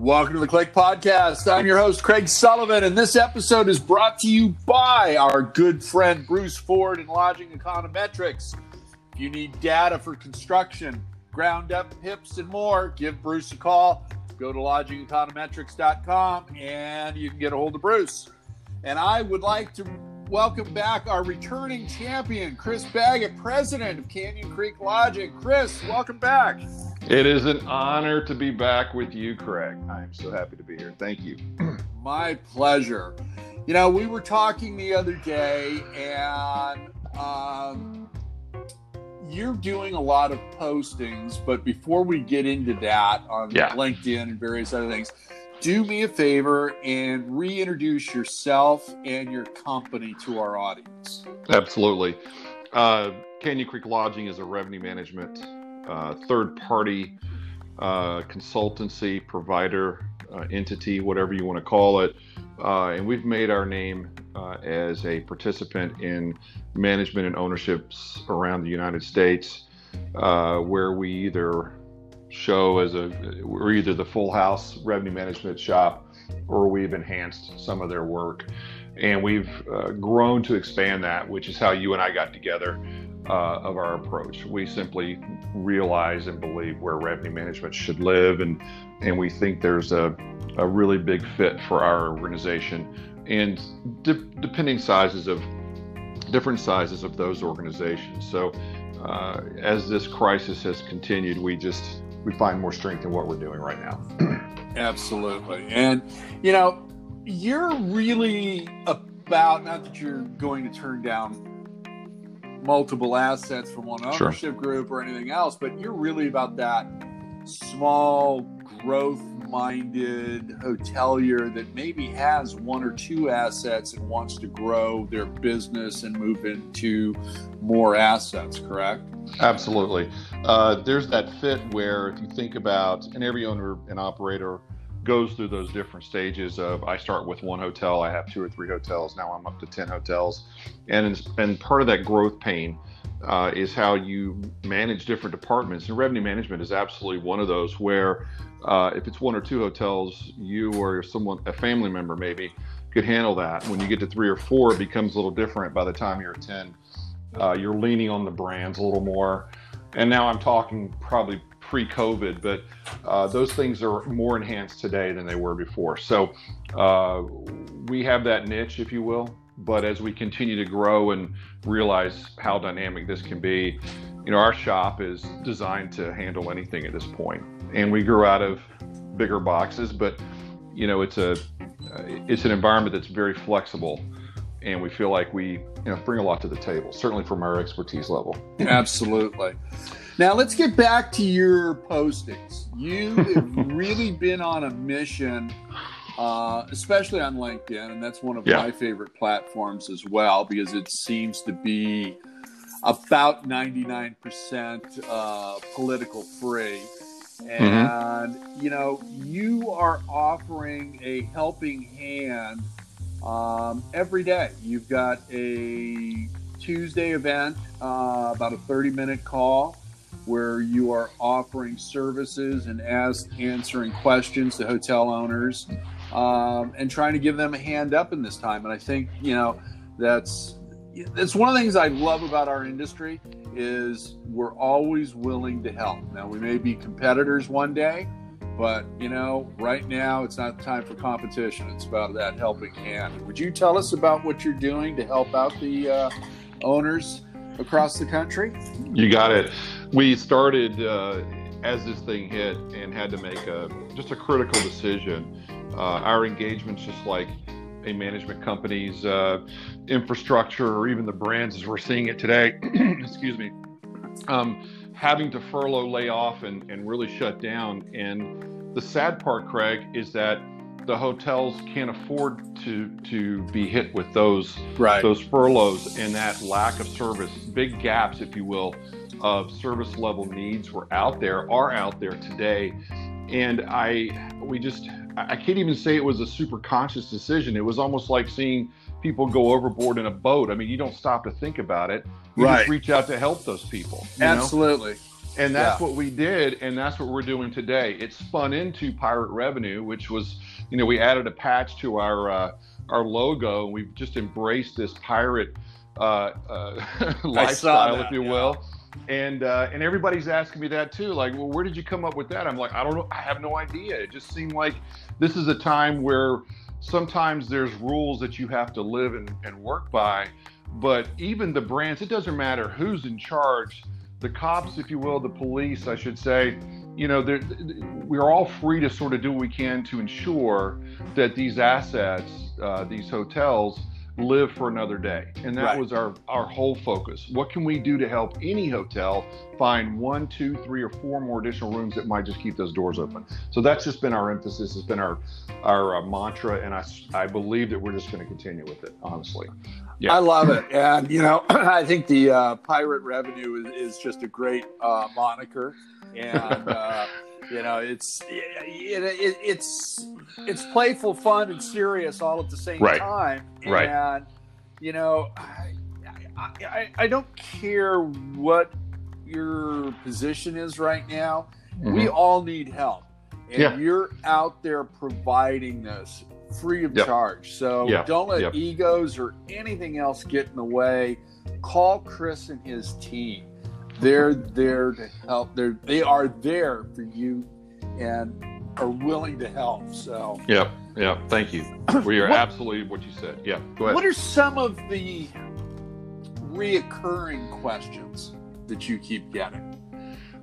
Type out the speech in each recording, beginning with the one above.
Welcome to the CLIC Podcast. I'm your host, Craig Sullivan, and this episode is brought to you by our good friend Bruce Ford and Lodging Econometrics. If you need data for construction, ground up, hips, and more, give Bruce a call. Go to lodgingeconometrics.com and you can get a hold of Bruce. And I would like to welcome back our returning champion, Chris Baggett, president of Canyon Creek Lodging. Chris, welcome back. It is an honor to be back with you, Craig. I am so happy to be here. Thank you. My pleasure. You know, we were talking the other day, and um, you're doing a lot of postings. But before we get into that on Yeah. LinkedIn and various other things, do me a favor and reintroduce yourself and your company to our audience. Absolutely. Uh, Canyon Creek Lodging is a revenue management uh, third party uh, consultancy provider uh, entity, whatever you want to call it. Uh, and we've made our name uh, as a participant in management and ownerships around the United States, where we either show as a, we're either the full house revenue management shop or we've enhanced some of their work. And we've grown to expand that, which is how you and I got together uh, of our approach. We simply realize and believe where revenue management should live, and and we think there's a, a really big fit for our organization, and de- depending sizes of different sizes of those organizations. So uh, as this crisis has continued, we just we find more strength in what we're doing right now. Absolutely. And, you know, you're really about, not that you're going to turn down multiple assets from one Sure. ownership group or anything else, but you're really about that small, growth minded hotelier that maybe has one or two assets and wants to grow their business and move into more assets, correct? Absolutely. Uh, there's that fit where if you think about, and every owner and operator goes through those different stages of I start with one hotel, I have two or three hotels, now I'm up to 10 hotels. And, and part of that growth pain uh, is how you manage different departments. And revenue management is absolutely one of those where uh, if it's one or two hotels, you or someone, a family member maybe, could handle that. When you get to three or four, it becomes a little different by the time you're at 10 uh, you're leaning on the brands a little more. And now I'm talking probably pre-COVID, but uh, those things are more enhanced today than they were before. So uh, we have that niche, if you will. But as we continue to grow and realize how dynamic this can be, you know, our shop is designed to handle anything at this point. And we grew out of bigger boxes, but you know, it's a it's an environment that's very flexible and we feel like we you know bring a lot to the table certainly from our expertise level Absolutely. Now let's get back to your postings. You have really been on a mission, uh, especially on LinkedIn, and that's one of Yeah. my favorite platforms as well because it seems to be about 99% uh, political free. And, you know, you are offering a helping hand um, every day. You've got a Tuesday event, uh, about a 30 minute call where you are offering services and ask, answering questions to hotel owners um, and trying to give them a hand up in this time. And I think, you know, that's that's one of the things I love about our industry is we're always willing to help. Now we may be competitors one day, but you know, right now it's not time for competition. It's about that helping hand. Would you tell us about what you're doing to help out the uh, owners across the country? you got it. We started uh, as this thing hit and had to make a just a critical decision. Uh, our engagements just like a management company's uh, infrastructure or even the brands as we're seeing it today excuse me um, having to furlough lay off and, and really shut down. And the sad part craig is that the hotels can't afford to to be hit with those Right. those furloughs and that lack of service, big gaps, if you will, of service level needs were out there, are out there today. And I, we just, I can't even say it was a super conscious decision. It was almost like seeing people go overboard in a boat. I mean, you don't stop to think about it. You Right. just reach out to help those people. you know? And that's yeah. what we did, and that's what we're doing today. It spun into Pirate Revenue, which was, you know, we added a patch to our uh, our logo, and we've just embraced this pirate uh, uh, lifestyle, that, if you yeah. will. And uh, and everybody's asking me that too. Like, well, where did you come up with that? I'm like, I don't know. I have no idea. It just seemed like this is a time where sometimes there's rules that you have to live and, and work by. But even the brands, it doesn't matter who's in charge. The cops, if you will, the police, I should say, you know, we're all free to sort of do what we can to ensure that these assets, uh, these hotels, live for another day. And that right. was our, our whole focus. What can we do to help any hotel find one, two, three, or four more additional rooms that might just keep those doors open? So that's just been our emphasis, It's been our, our uh, mantra. And I, I believe that we're just going to continue with it, honestly. Yeah. I love it. And, you know, I think the uh, pirate revenue is, is just a great uh, moniker. And, uh, you know, it's it, it, it's it's playful, fun, and serious all at the same right. time. And, right. you know, I, I, I don't care what your position is right now. Mm-hmm. We all need help. And yeah. you're out there providing this free of yep. charge. So yep. don't let yep. egos or anything else get in the way. Call Chris and his team. They're there to help. They're they are there for you, and are willing to help. So yeah, yeah. Thank you. We are what, absolutely what you said. Yeah. Go ahead. What are some of the reoccurring questions that you keep getting?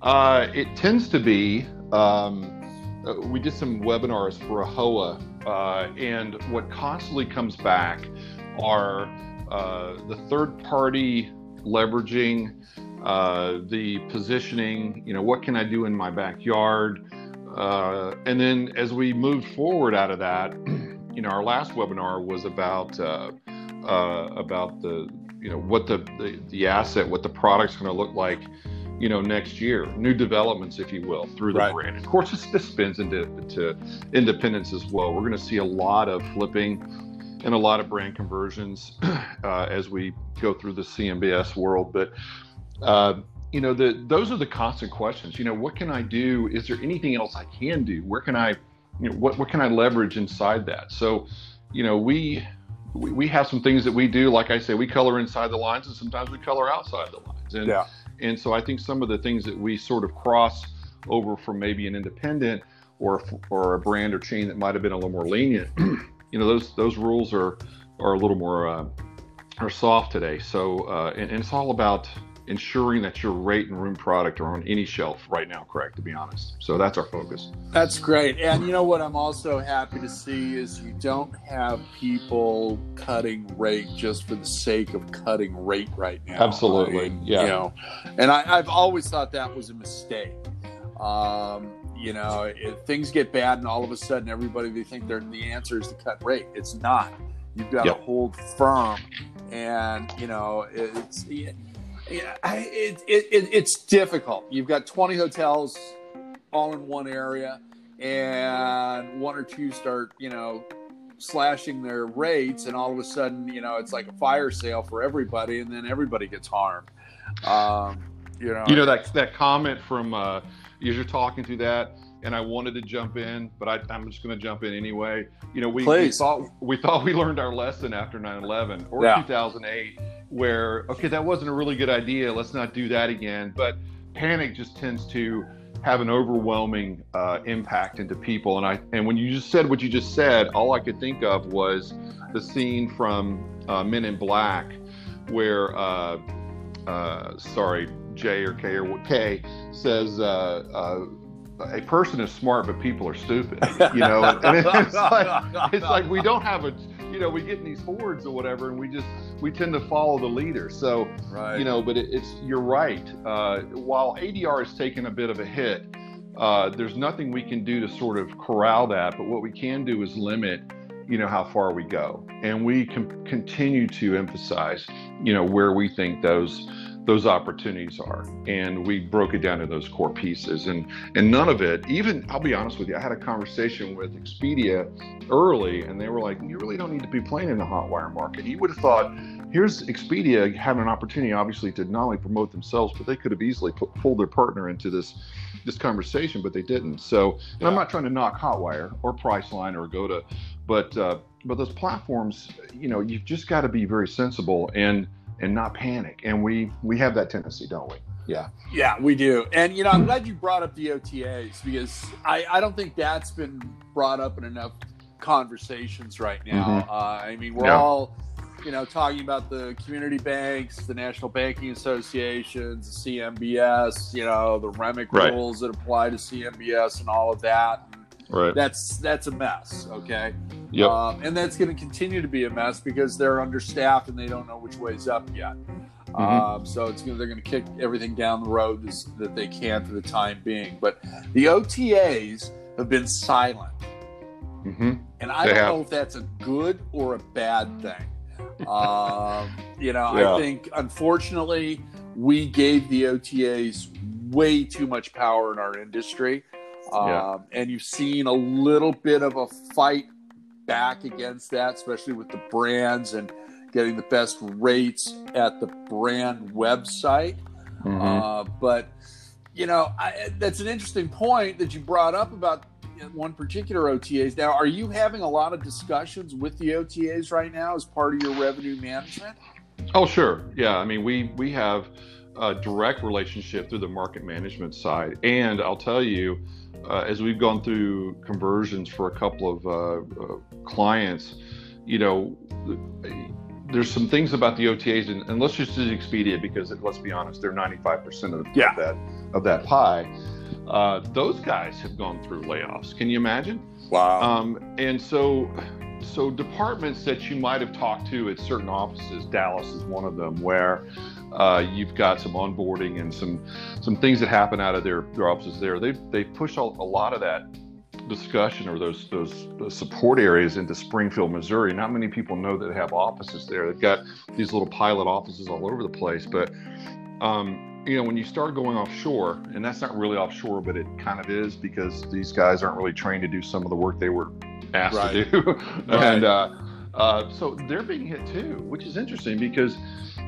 Uh, it tends to be. Um, uh, we did some webinars for AAHOA, uh, and what constantly comes back are uh, the third party leveraging uh, the positioning, you know, what can I do in my backyard? Uh, and then as we moved forward out of that, you know, our last webinar was about uh, about the, you know, what the, the, the asset, what the product's going to look like, you know, next year, new developments, if you will, through the right. brand. Of course, this, this spins into to independence as well. We're going to see a lot of flipping and a lot of brand conversions uh, as we go through the CMBS world, but uh, you know, the those are the constant questions. You know, what can I do? Is there anything else I can do? Where can I, you know, what what can I leverage inside that? So, you know, we we, we have some things that we do. Like I say, we color inside the lines, and sometimes we color outside the lines. And yeah. and so I think some of the things that we sort of cross over from maybe an independent or or a brand or chain that might have been a little more lenient. you know, those those rules are are a little more uh, are soft today. So uh, and, and it's all about ensuring that your rate and room product are on any shelf right now correct to be honest. So that's our focus. That's great. And you know what i'm also happy to see is you don't have people cutting rate just for the sake of cutting rate right now. Absolutely. I mean, yeah. you know and I, i've always thought that was a mistake. Um, you know if things get bad and all of a sudden everybody they think they're the answer is to cut rate. It's not. You've got yep. to hold firm. And you know it's yeah, it, it, it, it's difficult. You've got 20 hotels all in one area, and one or two start, you know, slashing their rates, and all of a sudden, you know, it's like a fire sale for everybody, and then everybody gets harmed. Um, you know, you know that that comment from uh, as you're talking through that, and I wanted to jump in, but I, am just going to jump in anyway. You know, we, we, thought we thought we learned our lesson after 9/11 or yeah. 2008 where okay that wasn't a really good idea let's not do that again but panic just tends to have an overwhelming uh, impact into people and i and when you just said what you just said all i could think of was the scene from uh, men in black where uh, uh sorry j or k or k says uh, uh, a person is smart, but people are stupid. You know, and it's like it's like we don't have a you know we get in these hordes or whatever, and we just we tend to follow the leader. So right. you know, but it, it's you're right. Uh, while ADR has taken a bit of a hit, uh, there's nothing we can do to sort of corral that. But what we can do is limit you know how far we go and we can continue to emphasize you know where we think those those opportunities are and we broke it down to those core pieces and and none of it even i'll be honest with you i had a conversation with expedia early and they were like you really don't need to be playing in the Hotwire market you would have thought here's Expedia having an opportunity, obviously, to not only promote themselves, but they could have easily put, pulled their partner into this this conversation, but they didn't. So, and yeah. I'm not trying to knock Hotwire or Priceline or Agoda, but uh, but those platforms, you know, you've just got to be very sensible and and not panic. And we we have that tendency, don't we? Yeah. Yeah, we do. And, you know, I'm glad you brought up the OTAs because I, I don't think that's been brought up in enough conversations right now. Mm-hmm. Uh, I mean, we're yeah. all, you know, talking about the community banks, the National Banking Associations, the CMBS, you know, the REMIC right. rules that apply to CMBS and all of that. Right. That's that's a mess. Okay. Yep. Um, and that's going to continue to be a mess because they're understaffed and they don't know which way's up yet. Mm-hmm. Um, so it's they're going to kick everything down the road as, that they can for the time being. But the OTAs have been silent, mm-hmm. and I they don't have. know if that's a good or a bad thing. um, you know, yeah. I think unfortunately we gave the OTAs way too much power in our industry, um, yeah. and you've seen a little bit of a fight back against that, especially with the brands and getting the best rates at the brand website. Mm-hmm. Uh, but you know, I, that's an interesting point that you brought up about one particular OTAs. Now, are you having a lot of discussions with the OTAs right now as part of your revenue management? Oh, sure. Yeah, I mean, we we have a direct relationship through the market management side, and I'll tell you. Uh, as we've gone through conversions for a couple of uh, uh, clients, you know, there's some things about the OTAs, and, and let's just use Expedia because let's be honest, they're 95% of, yeah. of that of that pie. Uh, those guys have gone through layoffs. Can you imagine? Wow. Um, and so, so departments that you might have talked to at certain offices, Dallas is one of them, where uh, you've got some onboarding and some some things that happen out of their, their offices there. They they push a, a lot of that discussion or those, those, those support areas into Springfield, Missouri. Not many people know that they have offices there. They've got these little pilot offices all over the place. But um, you know, when you start going offshore, and that's not really offshore, but it kind of is because these guys aren't really trained to do some of the work they were asked right. to do, and uh, uh, so they're being hit too, which is interesting because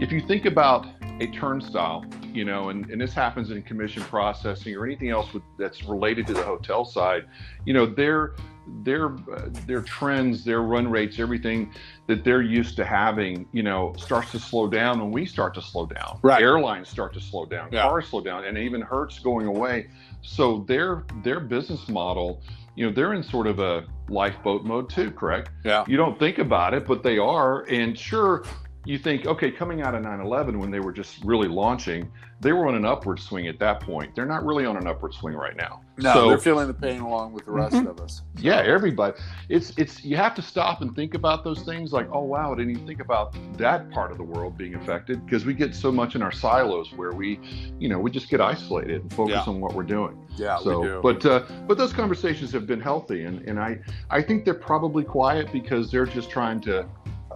if you think about a turnstile, you know, and, and this happens in commission processing or anything else with, that's related to the hotel side, you know, their their uh, their trends, their run rates, everything that they're used to having, you know, starts to slow down when we start to slow down. Right. Airlines start to slow down, yeah. cars slow down, and even Hertz going away. So their their business model, you know, they're in sort of a lifeboat mode too, correct? Yeah. You don't think about it, but they are. And sure, you think, okay, coming out of 9 11 when they were just really launching, they were on an upward swing at that point. They're not really on an upward swing right now. No, so, they're feeling the pain along with the rest mm-hmm. of us. So. Yeah, everybody. It's it's you have to stop and think about those things like, oh wow, I didn't even think about that part of the world being affected because we get so much in our silos where we, you know, we just get isolated and focus yeah. on what we're doing. Yeah, so, we do. But uh, but those conversations have been healthy, and and I I think they're probably quiet because they're just trying to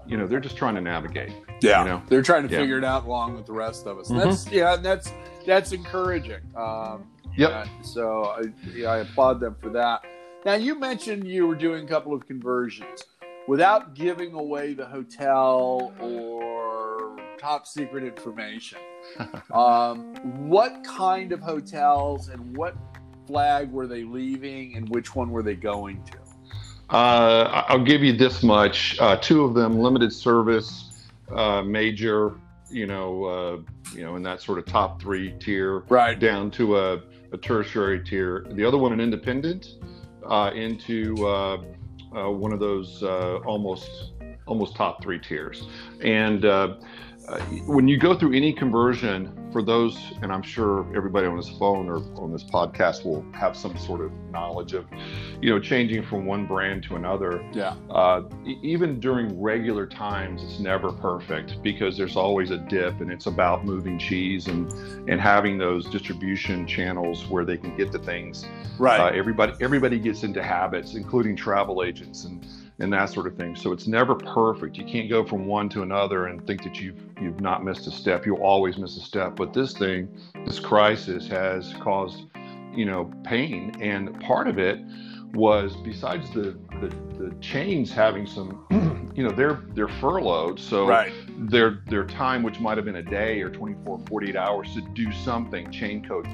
you know they're just trying to navigate yeah you know? they're trying to yeah. figure it out along with the rest of us mm-hmm. that's yeah that's that's encouraging um yep. so I, yeah, I applaud them for that now you mentioned you were doing a couple of conversions without giving away the hotel or top secret information um, what kind of hotels and what flag were they leaving and which one were they going to uh, I'll give you this much. Uh, two of them, limited service, uh, major, you know, uh, you know, in that sort of top three tier, right down to a, a tertiary tier. The other one, an independent, uh, into uh, one of those almost almost top three tiers. And uh, when you go through any conversion for those, and I'm sure everybody on this phone or on this podcast will have some sort of knowledge of, you know, changing from one brand to another. Yeah. Uh, even during regular times, it's never perfect because there's always a dip, and it's about moving cheese and and having those distribution channels where they can get the things. Right. Uh, everybody everybody gets into habits, including travel agents and and that sort of thing. So it's never perfect. You can't go from one to another and think that you've you've not missed a step. You'll always miss a step. But this thing, this crisis has caused, you know, pain. And part of it was besides the the, the chains having some you know they're they're furloughed so Right. their their time which might have been a day or 24 48 hours to do something chain code